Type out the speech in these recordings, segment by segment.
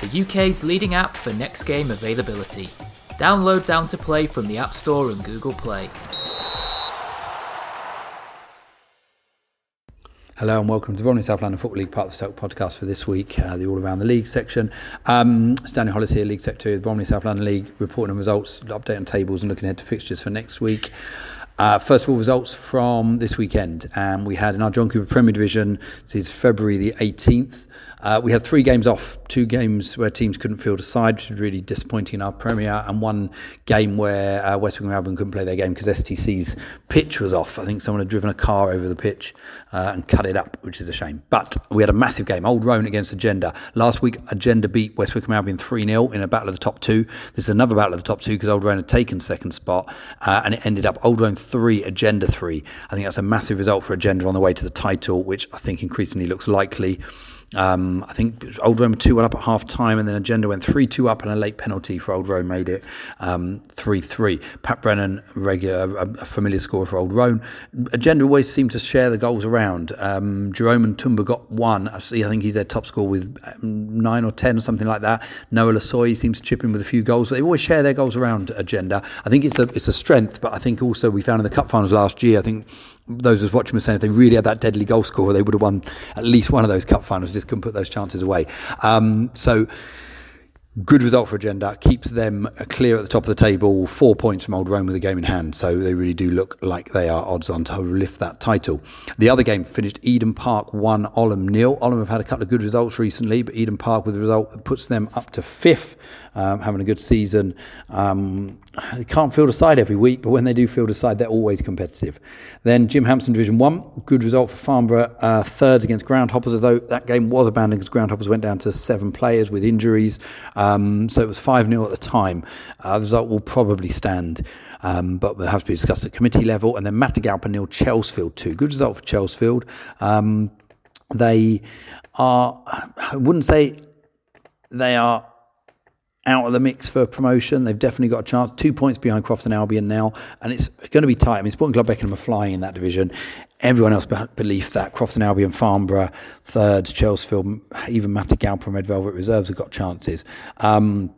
the UK's leading app for next game availability. Download Down to Play from the App Store and Google Play. Hello and welcome to the Bromley South London Football League, part of the Stoke podcast for this week, uh, the All Around the League section. Um, Stanley Hollis here, League Secretary of the Bromley South London League, reporting on results, update on tables, and looking ahead to fixtures for next week. Uh, first of all, results from this weekend. Um, we had in our John Cooper Premier Division, this is February the 18th. Uh, we had three games off, two games where teams couldn't field a side, which was really disappointing in our Premier, and one game where uh, West Albion couldn't play their game because STC's pitch was off. I think someone had driven a car over the pitch uh, and cut it up, which is a shame. But we had a massive game, Old Roan against Agenda. Last week, Agenda beat West Wickham Albion 3 0 in a battle of the top two. This is another battle of the top two because Old Roan had taken second spot, uh, and it ended up Old Roan 3, Agenda 3. I think that's a massive result for Agenda on the way to the title, which I think increasingly looks likely. Um, I think Old Roan 2 1 up at half time, and then Agenda went 3 2 up, and a late penalty for Old Roan made it 3 um, 3. Pat Brennan, regular, a, a, familiar scorer for Old Roan. Agenda always seemed to share the goals around. Um, Jerome and Tumba got one. I see, I think he's their top scorer with um, 9 or 10 or something like that. Noah Lasoy seems to chip in with a few goals, they always share their goals around Agenda. I think it's a, it's a strength, but I think also we found in the cup finals last year, I think those was watching were saying if they really had that deadly goal scorer, they would have won at least one of those cup finals. Just couldn't put those chances away. Um, so. Good result for Agenda, keeps them clear at the top of the table, four points from Old Roan with a game in hand. So they really do look like they are odds on to lift that title. The other game finished Eden Park 1, Oldham nil. Oldham have had a couple of good results recently, but Eden Park with the result that puts them up to fifth, um, having a good season. Um, they can't field a side every week, but when they do field a side, they're always competitive. Then Jim Hampson Division 1, good result for Farnborough, uh, thirds against Groundhoppers, although that game was abandoned because Groundhoppers went down to seven players with injuries. Um, so it was 5 0 at the time. Uh, the result will probably stand. Um, but will have to be discussed at committee level. And then Matagalpa nil, Chelsfield 2. Good result for Chelsfield. Um, they are, I wouldn't say they are out of the mix for promotion. They've definitely got a chance. Two points behind Crofton Albion now, and it's going to be tight. I mean, Sporting Club Beckenham are flying in that division. Everyone else believed that. Crofton Albion, Farnborough, third, Chelsfield, even Matagalpa and Red Velvet Reserves have got chances. Um,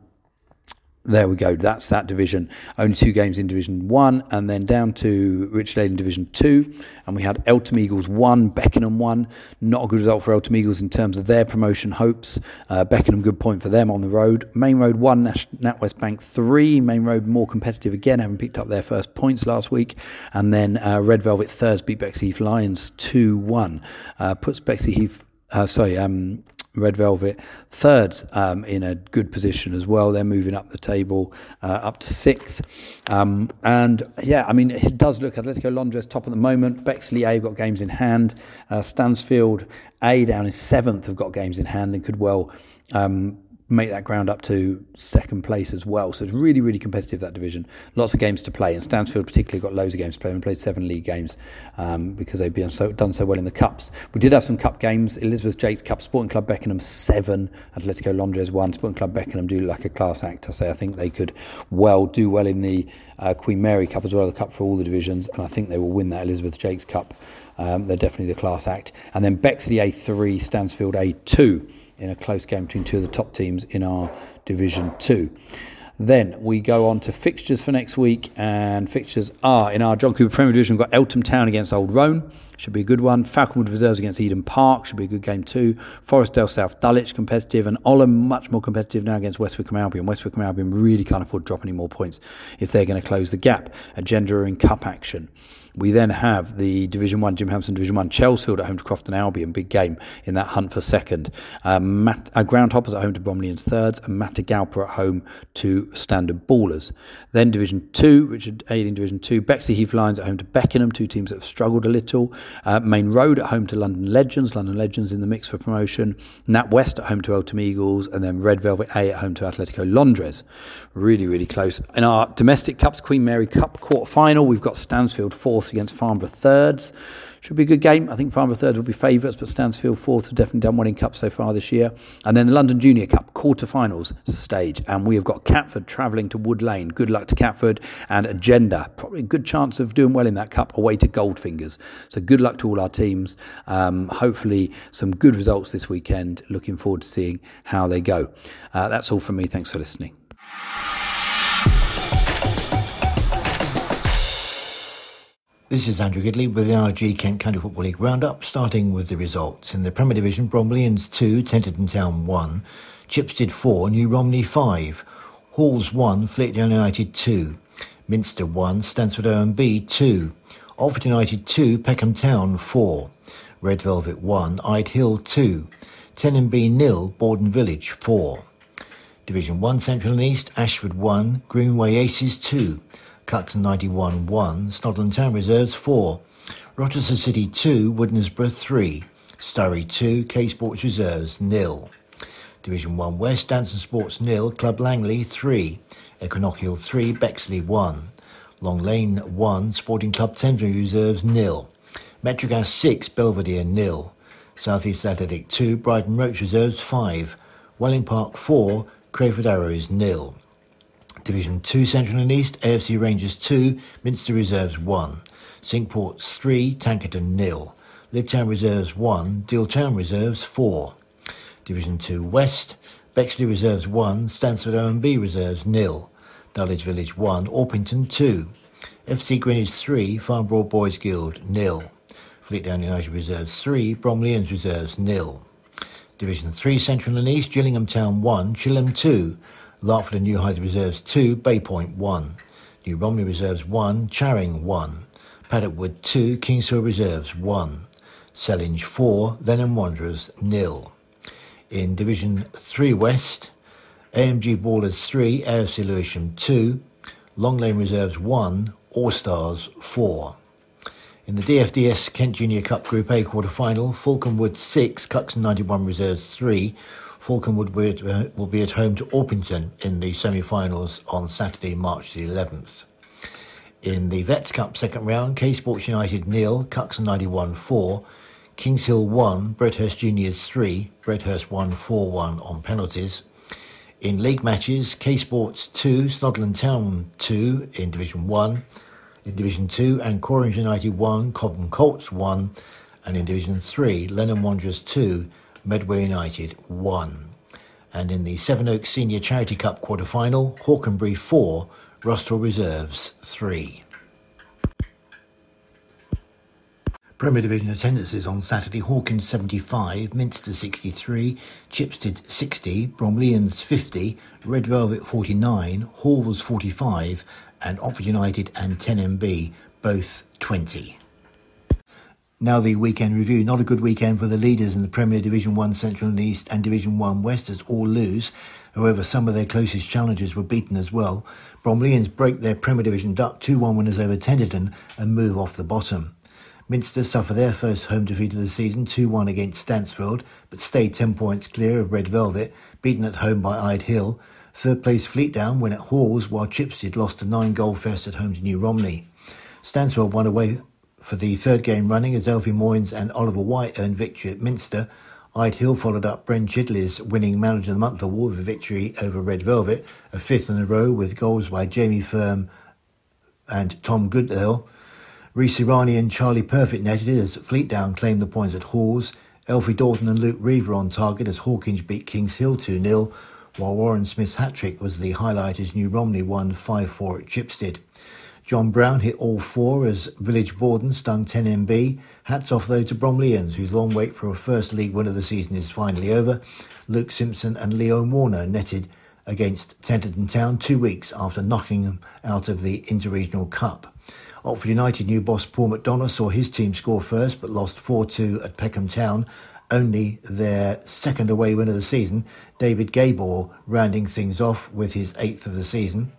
there we go. That's that division. Only two games in Division One, and then down to Richard in Division Two. And we had Eltham Eagles one, Beckenham one. Not a good result for Eltham Eagles in terms of their promotion hopes. Uh, Beckenham good point for them on the road. Main Road one, NatWest Bank three. Main Road more competitive again, having picked up their first points last week. And then uh, Red Velvet thirds beat Bexley Heath Lions two one. Uh, puts Bexley Heath. Uh, sorry, um, Red Velvet, thirds um, in a good position as well. They're moving up the table uh, up to sixth. Um, and yeah, I mean, it does look Atletico Londres top at the moment. Bexley A have got games in hand. Uh, Stansfield A down in seventh have got games in hand and could well um, make that ground up to second place as well. So it's really, really competitive that division. Lots of games to play, and Stansfield particularly got loads of games to play. We played seven league games um, because they've been so done so well in the cups. We did have some cup games. Elizabeth Jakes Cup, Sporting Club Beckenham seven, Atletico Londres one. Sporting Club Beckenham do like a class act. I say I think they could well do well in the uh, Queen Mary Cup as well, the cup for all the divisions, and I think they will win that Elizabeth Jakes Cup. Um, they're definitely the class act. And then Bexley A3, Stansfield A2 in a close game between two of the top teams in our Division 2. Then we go on to fixtures for next week, and fixtures are in our John Cooper Premier Division. We've got Eltham Town against Old Roan, should be a good one. Falconwood Reserves against Eden Park, should be a good game too. Forestdale South Dulwich, competitive, and Oldham much more competitive now against West Wickham Albion. West Wickham Albion really can't afford to drop any more points if they're going to close the gap. Agenda in cup action. We then have the Division One, Jim Hampson Division One, Chelsfield at home to Crofton Albion, big game in that hunt for second. Um, Matt, uh, Groundhoppers at home to Bromley in thirds, and Matagalpa at home to Standard Ballers. Then Division Two, Richard Aiding Division Two, Bexley Heath Lions at home to Beckenham, two teams that have struggled a little. Uh, Main Road at home to London Legends, London Legends in the mix for promotion. Nat West at home to Eltham Eagles, and then Red Velvet A at home to Atletico Londres. Really, really close. In our domestic cups, Queen Mary Cup quarter final, we've got Stansfield fourth against Farnborough thirds. Should be a good game. I think Farnborough third will be favourites, but Stansfield fourth have definitely done well in Cup so far this year. And then the London Junior Cup quarter-finals stage, and we have got Catford travelling to Wood Lane. Good luck to Catford and Agenda. Probably a good chance of doing well in that cup away to Goldfingers. So good luck to all our teams. Um, hopefully some good results this weekend. Looking forward to seeing how they go. Uh, that's all from me. Thanks for listening. This is Andrew Gidley with the NRG Kent County Football League roundup, starting with the results. In the Premier Division, Bromleyans 2, Tenterden Town 1, Chipstead 4, New Romney 5, Halls 1, Fleetdown United 2, Minster 1, Stansford OMB 2, Otford United 2, Peckham Town 4, Red Velvet 1, Ide Hill 2, Tenenby nil, Borden Village 4. Division 1 Central and East, Ashford 1, Greenway Aces 2, Cuxton 91 1, Snodland Town Reserves 4, Rochester City 2, Woodnesborough 3, Sturry 2, K Sports Reserves nil. Division 1 West, Danson Sports nil, Club Langley 3, Equinoctial 3, Bexley 1, Long Lane 1, Sporting Club Tenbury Reserves nil, Metrogas 6, Belvedere nil, South East Athletic 2, Bridon Ropes Reserves 5, Welling Park 4, Crayford Arrows nil. Division 2 Central and East, AFC Rangers 2, Minster Reserves 1, Ports 3, Tankerton nil, Lydd Town Reserves 1, Deal Town Reserves 4. Division 2 West, Bexley Reserves 1, Stansford OMB Reserves nil, Dulwich Village 1, Orpington 2, FC Greenwich 3, Farnborough Boys Guild nil, Fleetdown United Reserves 3, Bromleyans Reserves nil. Division 3 Central and East, Gillingham Town 1, Chilham 2, Larkfield and New Hythe Reserves 2, Baypoint 1, New Romney Reserves 1, Charing 1, Paddockwood 2, Kingshill Reserves 1, Sellindge 4, Lenham Wanderers nil. In Division 3 West, AMG Ballers 3, AFC Lewisham 2, Long Lane Reserves 1, All Stars 4. In the DFDS Kent Junior Cup Group A quarter final, Falcon Falconwood 6, Cuxton 91 Reserves 3, Falconwood will be, at, uh, will be at home to Orpington in the semi-finals on Saturday, March the 11th. In the Vets Cup second round, K Sports United nil, Cuxton 91 4, Kings Hill 1, Bredhurst Juniors 3, Bredhurst 1 4 1 on penalties. In league matches, K Sports 2, Snodland Town 2 in Division 1. In Division 2, and Corange United 1, Cobham Colts 1. And in Division 3, Lenham Wanderers 2, Medway United 1. And in the Sevenoaks Senior Charity Cup quarter final, Hawkenbury 4, Rusthall Reserves 3. Premier Division attendances on Saturday Hawkins 75, Minster 63, Chipstead 60, Bromleyans 50, Red Velvet 49, Hall was 45, and Oxford United and 10MB both 20. Now the weekend review. Not a good weekend for the leaders in the Premier Division 1 Central and East and Division 1 West as all lose. However, some of their closest challengers were beaten as well. Bromleyans break their Premier Division duck 2-1 winners over Tenterden and move off the bottom. Minster suffer their first home defeat of the season 2-1 against Stansfield, but stay 10 points clear of Red Velvet, beaten at home by Ide Hill. Third place Fleetdown win at Halls, while Chipstead lost to 9 goal fest at home to New Romney. Stansfield won away for the third game running as Elfie Moynes and Oliver White earned victory at Minster. Ide Hill followed up Bren Chidley's winning Manager of the Month award with a victory over Red Velvet, a fifth in a row with goals by Jamie Firm and Tom Goodhill. Reese Irani and Charlie Perfect netted as Fleetdown claimed the points at Hawes. Elfie Dalton and Luke Reaver on target as Hawkins beat Kings Hill 2 0, while Warren Smith's hat trick was the highlight as New Romney won 5 4 at Chipstead. John Brown hit all four as Village Borden stung 10 MB. Hats off though to Bromleyans, whose long wait for a first league win of the season is finally over. Luke Simpson and Leo Warner netted against Tenterden Town two weeks after knocking them out of the Interregional Cup. Oxford United new boss Paul McDonough saw his team score first but lost 4 2 at Peckham Town, only their second away win of the season. David Gabor rounding things off with his eighth of the season.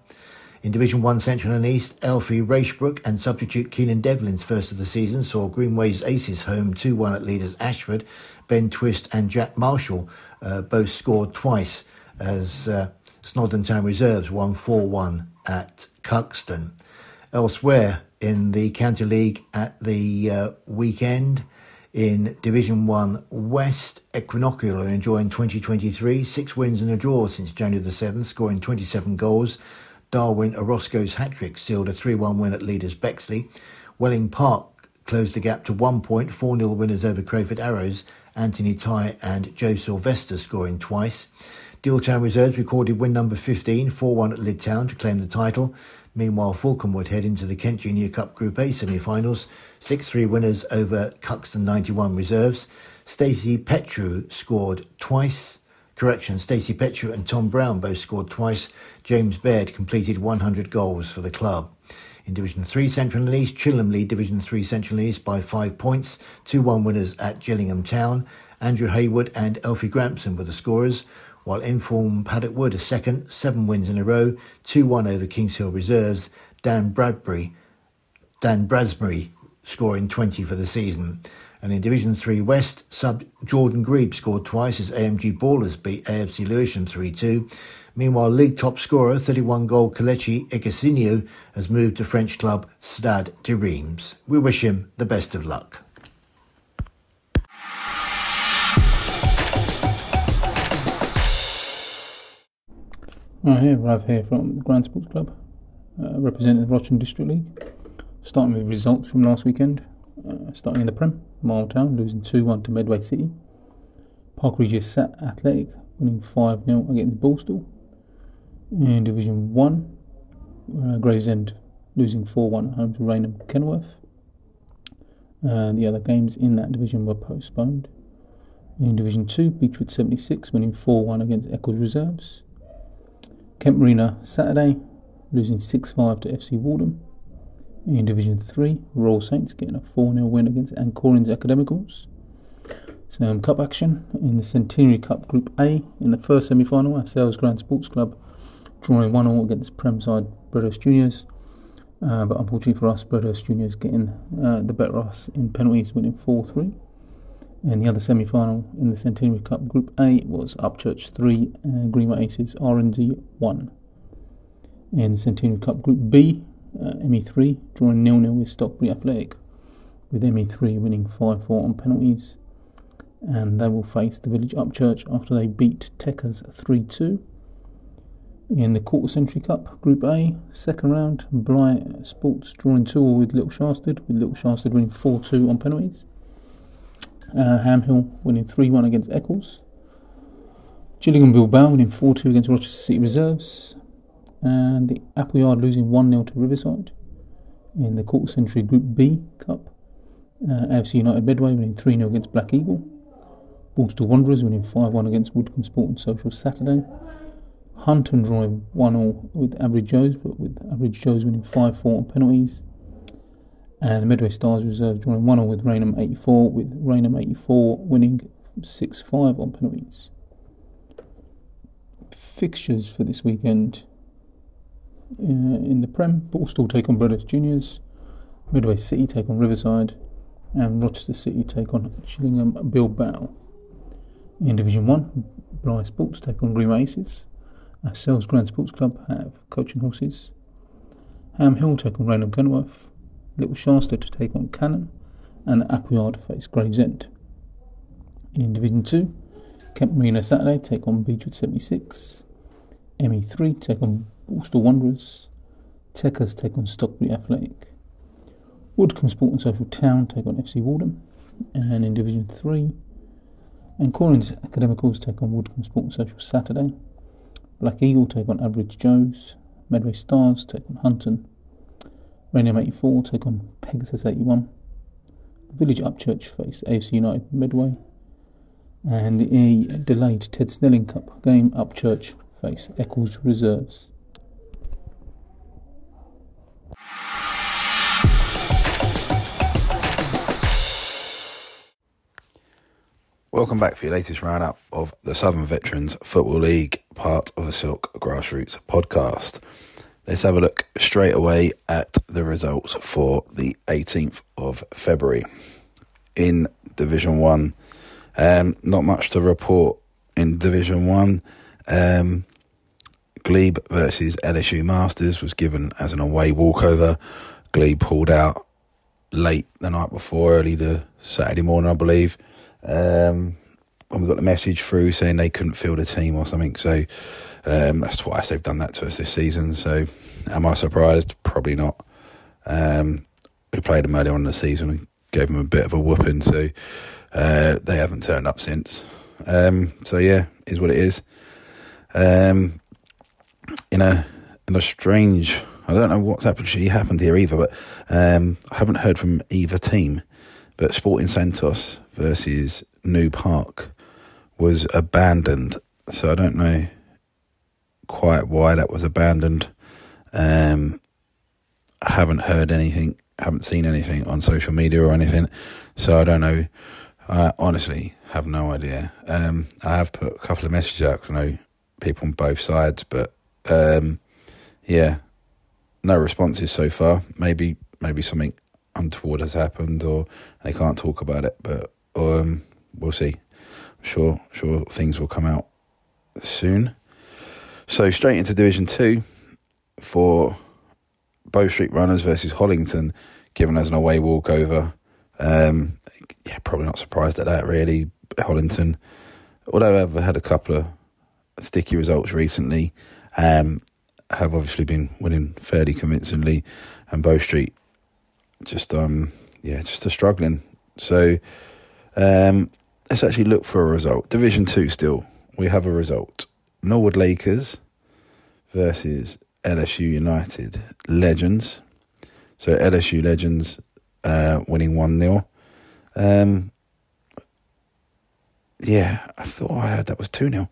In Division 1 Central and East, Elfie Racebrook and substitute Keenan Devlin's first of the season saw Greenway's Aces home 2 1 at leaders Ashford. Ben Twist and Jack Marshall uh, both scored twice as uh, Snodland Town Reserves won 4 1 at Cuxton. Elsewhere in the County League at the uh, weekend, in Division 1 West, Equinocular enjoying 2023, six wins and a draw since January the 7th, scoring 27 goals. Darwin Orozco's hat trick sealed a 3 1 win at leaders Bexley. Welling Park closed the gap to one point, 4 0 winners over Crayford Arrows. Anthony Ty and Joe Sylvester scoring twice. Dealtown Reserves recorded win number 15, 4 1 at Lydd Town to claim the title. Meanwhile, Falconwood head into the Kent Junior Cup Group A semi finals, 6 3 winners over Cuxton 91 Reserves. Stacey Petru scored twice. Correction, Stacey Petru and Tom Brown both scored twice. James Baird completed 100 goals for the club. In Division 3 Central and East, Chilham lead Division 3 Central and East by five points. 2 1 winners at Gillingham Town. Andrew Haywood and Elfie Grampson were the scorers, while Inform Paddock Wood a second, seven wins in a row, 2 1 over Kings Hill Reserves. Dan Bradbury, Dan Brasbury scoring 20 for the season. And in Division 3 West, sub Jordan Grebe scored twice as AMG Ballers beat AFC Lewisham 3 2. Meanwhile, league top scorer, 31 goal Kelechi Ekesinio, has moved to French club Stade de Reims. We wish him the best of luck. Right here, Rav here from the Grand Sports Club, uh, representing the Rochester District League. Starting with results from last weekend. Uh, starting in the Prem, Mile Town losing 2 1 to Medway City. Park Regis Sat Athletic winning 5 0 against Borstal. In Division 1, uh, Gravesend losing 4 1 at home to Raynham Kenilworth. Uh, the other games in that division were postponed. In Division 2, Beechwood 76 winning 4 1 against Eccles Reserves. Kent Marina Saturday losing 6 5 to FC Walden. In Division 3, Royal Saints getting a 4 0 win against Ancorians Academicals. Some cup action in the Centenary Cup Group A in the first semi final, our Sales Grand Sports Club drawing 1 0 against Premside Bredhurst Juniors. Uh, but unfortunately for us, Bredhurst Juniors getting uh, the better of us in penalties, winning 4 3. And the other semi final in the Centenary Cup Group A was Upchurch 3 and Greenway Aces RNZ 1. In the Centenary Cup Group B, uh, ME3 drawing nil nil with Stockbury Athletic, with ME3 winning 5 4 on penalties. And they will face the Village Upchurch after they beat Techers 3 2. In the Quarter Century Cup, Group A, second round, Bly Sports drawing 2-0 with Little Shastard, with Little Shastard winning 4 2 on penalties. Uh, Ham Hill winning 3 1 against Eccles. Gillingham Bilbao winning 4 2 against Rochester City Reserves and the Appleyard losing 1 0 to Riverside in the Quarter Century Group B Cup. Uh, AFC United Medway winning 3 0 against Black Eagle. Borstal Wanderers winning 5 1 against Woodcombe Sport and Social Saturday. Hunton drawing 1 0 with Average Joes, but with Average Joes winning 5 4 on penalties. And the Medway Stars Reserve drawing 1 0 with Raynham 84, with Raynham 84 winning 6 5 on penalties. Fixtures for this weekend Uh, in the Prem. Borstal take on Bredhurst Juniors. Medway City take on Riverside. And Rochester City take on Gillingham Bilbao. In Division 1, Bly Sports take on Green Aces. Uh, Ourselves Grand Sports Club have coaching horses. Ham Hill take on Raynham Kenilworth. Little Shasta to take on Cannon. And Appleyard face Gravesend. In Division 2, Kent Marina Saturday take on Beechwood 76. ME3 take on Borstal Wanderers. Techers take on Stockbury Athletic. Woodcombe Sport and Social Town take on FC Walden. And in Division 3, Ancorians Academicals take on Woodcombe Sport and Social Saturday. Black Eagle take on Average Joes. Medway Stars take on Hunton. Raynham 84 take on Pegasus 81. Village Upchurch face AFC United Medway. And a delayed Ted Snelling Cup game, Upchurch face Eccles Reserves. Welcome back for your latest roundup of the Southern Veterans Football League, part of the Silk Grassroots podcast. Let's have a look straight away at the results for the 18th of February. In Division 1, um, not much to report in Division 1. Um, Glebe versus LSU Masters was given as an away walkover. Glebe pulled out late the night before, early the Saturday morning, I believe. Um, when we got the message through saying they couldn't field a team or something. So um, that's twice they've done that to us this season. So am I surprised? Probably not. Um, we played them earlier on in the season. We gave them a bit of a whooping. So uh, they haven't turned up since. Um, so yeah, is what it is. Um, in a in a strange, I don't know what's actually happened here either, but um, I haven't heard from either team. But Sporting Santos versus New Park was abandoned. So I don't know quite why that was abandoned. Um, I haven't heard anything, haven't seen anything on social media or anything. So I don't know. I honestly have no idea. Um, I have put a couple of messages out because I know people on both sides, but um, yeah, no responses so far. Maybe maybe something untoward has happened, or they can't talk about it. But um, we'll see. I'm sure sure things will come out soon. So straight into Division Two for Bow Street Runners versus Hollington, given as an away walkover. Um, yeah, probably not surprised at that. Really, Hollington, although I've had a couple of sticky results recently, um, have obviously been winning fairly convincingly, and Bow Street just um yeah just are struggling. So um, let's actually look for a result. Division two still we have a result. Norwood Lakers versus LSU United Legends. So LSU Legends uh, winning one 0 um, yeah, I thought I heard that was 2 0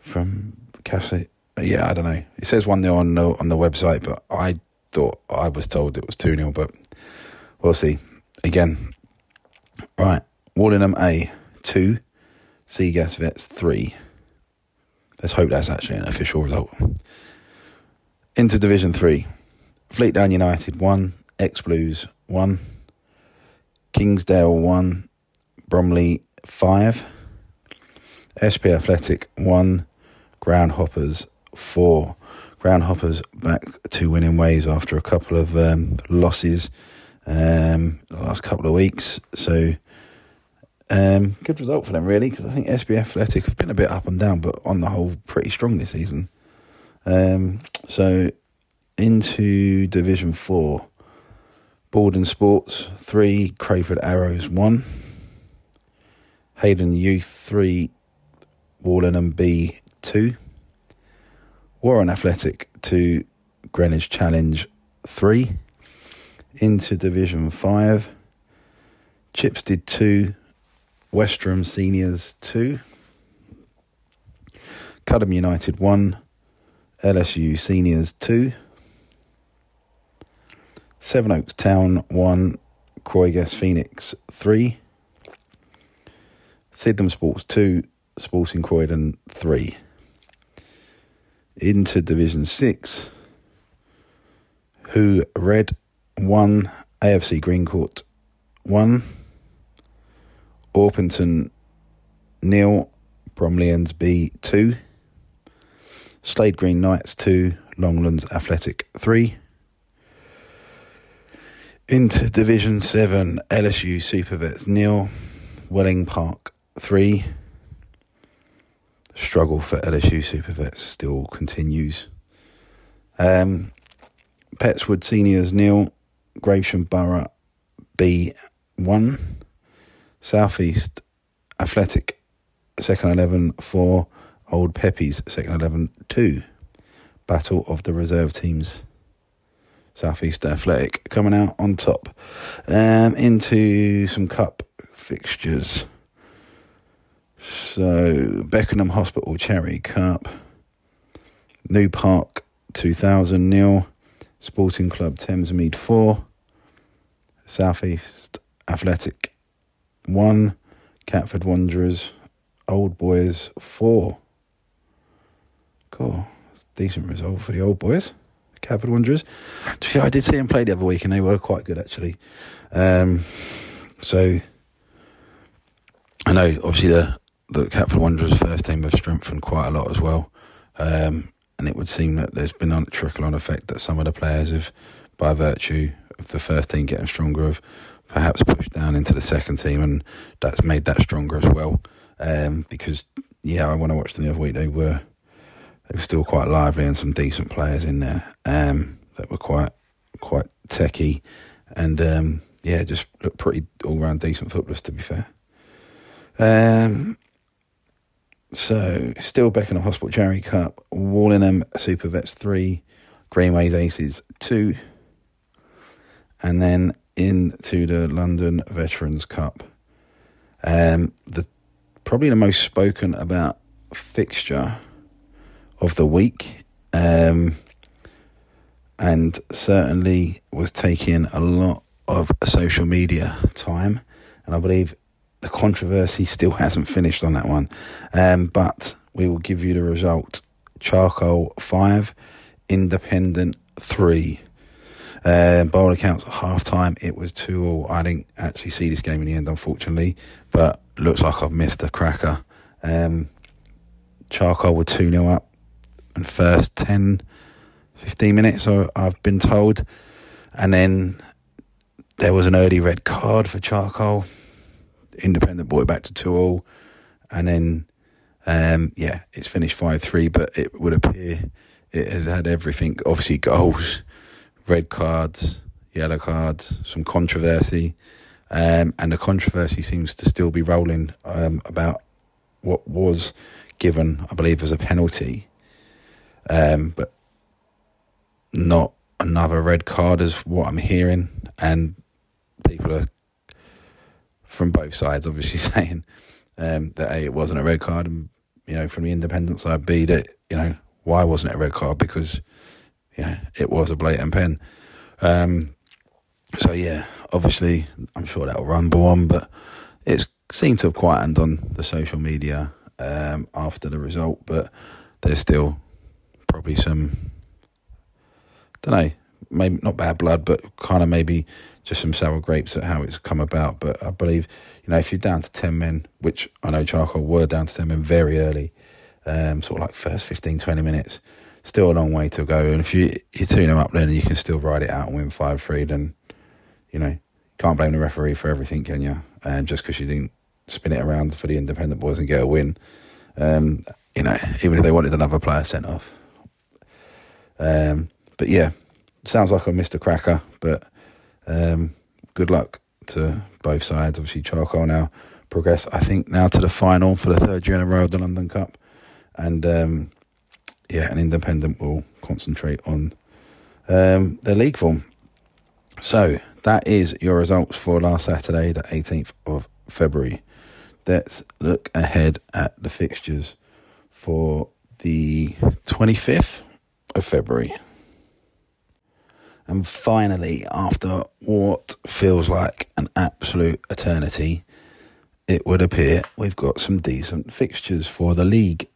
from Cassie. Yeah, I don't know. It says 1 0 on the, on the website, but I thought I was told it was 2 0, but we'll see. Again, right. Warlingham A, 2. Seagas Vets, 3. Let's hope that's actually an official result. Into Division 3. Fleetdown United, 1. X Blues, 1. Kingsdale 1. Bromley 5. SP Athletic 1. Groundhoppers 4. Groundhoppers back to winning ways after a couple of um, losses um, the last couple of weeks. So, um, good result for them, really, because I think SB Athletic have been a bit up and down, but on the whole, pretty strong this season. Um, so, into Division 4. Borden Sports 3, Crayford Arrows 1. Hayden Youth 3, Warlingham B 2. Warren Athletic 2, Greenwich Challenge 3. Into Division 5, Chipstead 2, Westerham Seniors 2. Cudham United 1, LSU Seniors 2. Seven Oaks Town 1, Croygas Phoenix 3. Sydenham Sports 2, Sporting Croydon 3. Into Division 6, Who Red 1, AFC Greencourt 1, Orpington nil, Bromleyans B 2, Slade Green Knights 2, Longlands Athletic 3. Into Division 7, LSU Supervets nil, Welling Park 3. Struggle for LSU Supervets still continues. Um, Petts Wood Seniors nil, Gravesham Borough B1. Southeast Athletic second 11 4. Old Peppies second 11 2. Battle of the reserve teams. Southeast Athletic coming out on top. Um, into some cup fixtures. So Beckenham Hospital Charity Cup. New Park 2000 nil. Sporting Club Thamesmead 4. Southeast Athletic 1. Catford Wanderers Old Boys 4. Cool. Decent result for the Old Boys. Catford Wanderers. I did see them play the other week and they were quite good actually. Um, so I know obviously the the Catford Wanderers first team have strengthened quite a lot as well. Um, and it would seem that there's been a trickle on effect that some of the players have, by virtue of the first team getting stronger, have perhaps pushed down into the second team, and that's made that stronger as well. Um, because yeah, I when I watched them the other week, they were they were still quite lively and some decent players in there um, that were quite quite techy, and um, yeah, just looked pretty all round decent footballers to be fair. Um, so, still Beckenham Hospital Charity Cup, Warlingham Super Vets 3, Greenways Aces 2, and then into the London Veterans Cup. Um, the Probably the most spoken about fixture of the week, um, and certainly was taking a lot of social media time. And I believe the controversy still hasn't finished on that one. Um, but we will give you the result Charcoal 5, Independent 3. Uh, bowl accounts at half time, it was 2 all. I didn't actually see this game in the end, unfortunately, but looks like I've missed a cracker. Um, Charcoal were 2 0 up, and first 10, 15 minutes, I've been told. And then there was an early red card for Charcoal independent boy back to two all, and then um, yeah, it's finished five three. But it would appear it has had everything. Obviously, goals, red cards, yellow cards, some controversy, um, and the controversy seems to still be rolling um, about what was given, I believe, as a penalty, um, but not another red card, is what I'm hearing, and people are from both sides, obviously saying um, that A, it wasn't a red card, and you know, from the independent side, B, that you know, why wasn't it a red card? Because yeah, it was a blatant pen. Um, so yeah, obviously, I'm sure that'll rumble on, but it seemed to have quietened on the social media um, after the result, but there's still probably some, don't know, maybe not bad blood, but kind of maybe just some sour grapes at how it's come about. But I believe, you know, if you're down to 10 men, which I know Charcoal were down to 10 men very early, um, sort of like first 15, 20 minutes, still a long way to go. And if you, you tune them up then you can still ride it out and win 5 3, then, you know, can't blame the referee for everything, can you? And just because you didn't spin it around for the independent boys and get a win, um, you know, even if they wanted another player sent off. Um, but yeah, sounds like I missed a cracker, but um, good luck to both sides. Obviously, Charcoal now progress, I think, now to the final for the third year in a row of the London Cup. And um, yeah, an independent will concentrate on um, league form. So that is your results for last Saturday, the 18th of February. Let's look ahead at the fixtures for the 25th of February. And finally, after what feels like an absolute eternity, it would appear we've got some decent fixtures for the league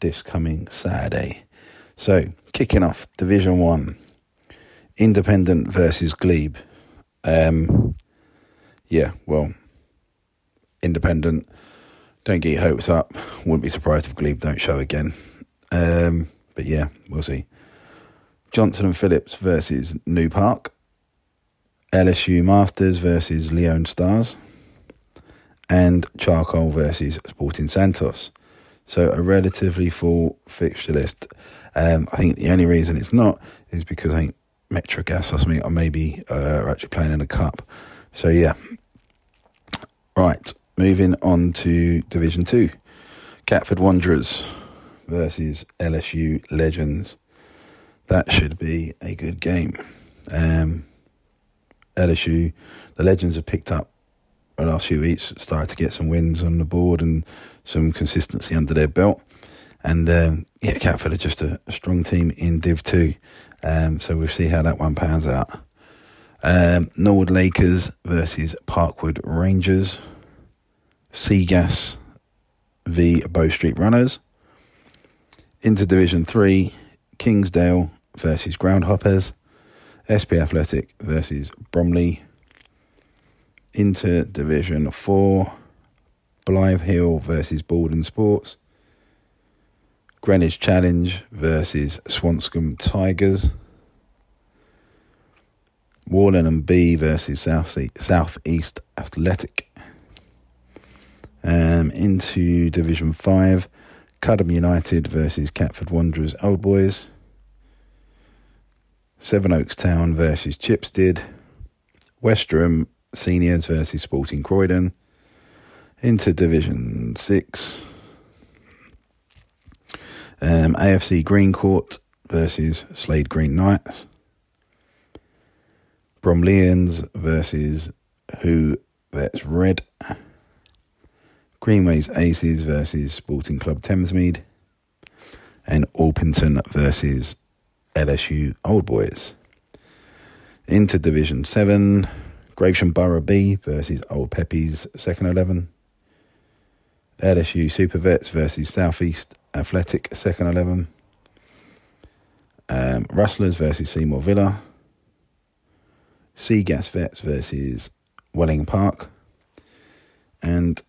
this coming Saturday. So, kicking off Division 1, Independent versus Glebe. Um, yeah, well, Independent, don't get your hopes up. Wouldn't be surprised if Glebe don't show again. Um, but yeah, we'll see. Johnson and Phillips versus New Park, LSU Masters versus Leone Stars, and Charcoal versus Sporting Santos. So a relatively full fixture list. Um, I think the only reason it's not is because I think Metrogas or something, or maybe uh, are actually playing in a cup. So yeah. Right, moving on to Division Two, Catford Wanderers versus LSU Legends that should be a good game. Um, LSU, the Legends have picked up the last few weeks, started to get some wins on the board and some consistency under their belt. And um, yeah, Catford are just a, a, strong team in Div 2. Um, so we'll see how that one pans out. Um, Norwood Lakers versus Parkwood Rangers. Seagas v Bow Street Runners. Into Division 3, Kingsdale versus Groundhoppers. SP Athletic versus Bromley. Into Division 4, Blythe Hill versus Baldon Sports. Greenwich Challenge versus Swanscombe Tigers. Warland B versus South Southeast Athletic. Um, into Division 5, Cudham United versus Catford Wanderers Old Boys. Sevenoaks Town versus Chipstead. Westerham Seniors versus Sporting Croydon. Into Division 6. Um, AFC Greencourt versus Slade Green Knights. Bromleyans versus Who Vets Red. Greenways Aces versus Sporting Club Thamesmead. And Orpington versus LSU Old Boys. Into Division 7, Gravesham Borough B versus Old Peppies Second 11. LSU Super Vets versus Southeast Athletic Second 11. Um, Rustlers versus Seymour Villa. Seagas Vets versus Welling Park. And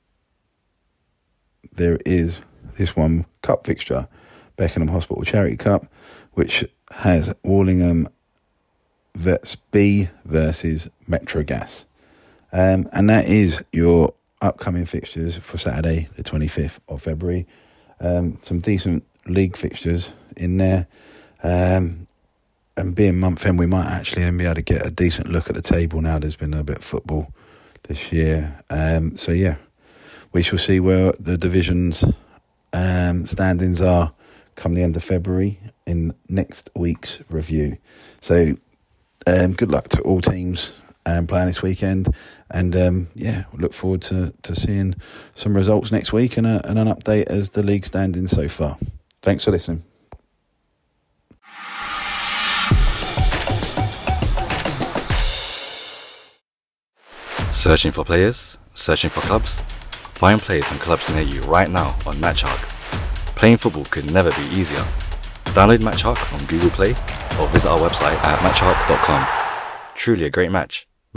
there is this one cup fixture, Beckenham Hospital Charity Cup, which has Warlingham Vets B versus Metro Gas. Um, and that is your upcoming fixtures for Saturday, the 25th of February. Um, some decent league fixtures in there. Um, and being month end, we might actually be able to get a decent look at the table now. There's been a bit of football this year. Um, so, yeah, we shall see where the divisions um, standings are come the end of February in next week's review. So, um, good luck to all teams um, playing this weekend. And um, yeah, look forward to, to seeing some results next week and, a, and an update as the league standing so far. Thanks for listening. Searching for players? Searching for clubs? Find players and clubs near you right now on MatchHawk. Playing football could never be easier. Download MatchHawk on Google Play or visit our website at matchhawk.com. Truly a great match.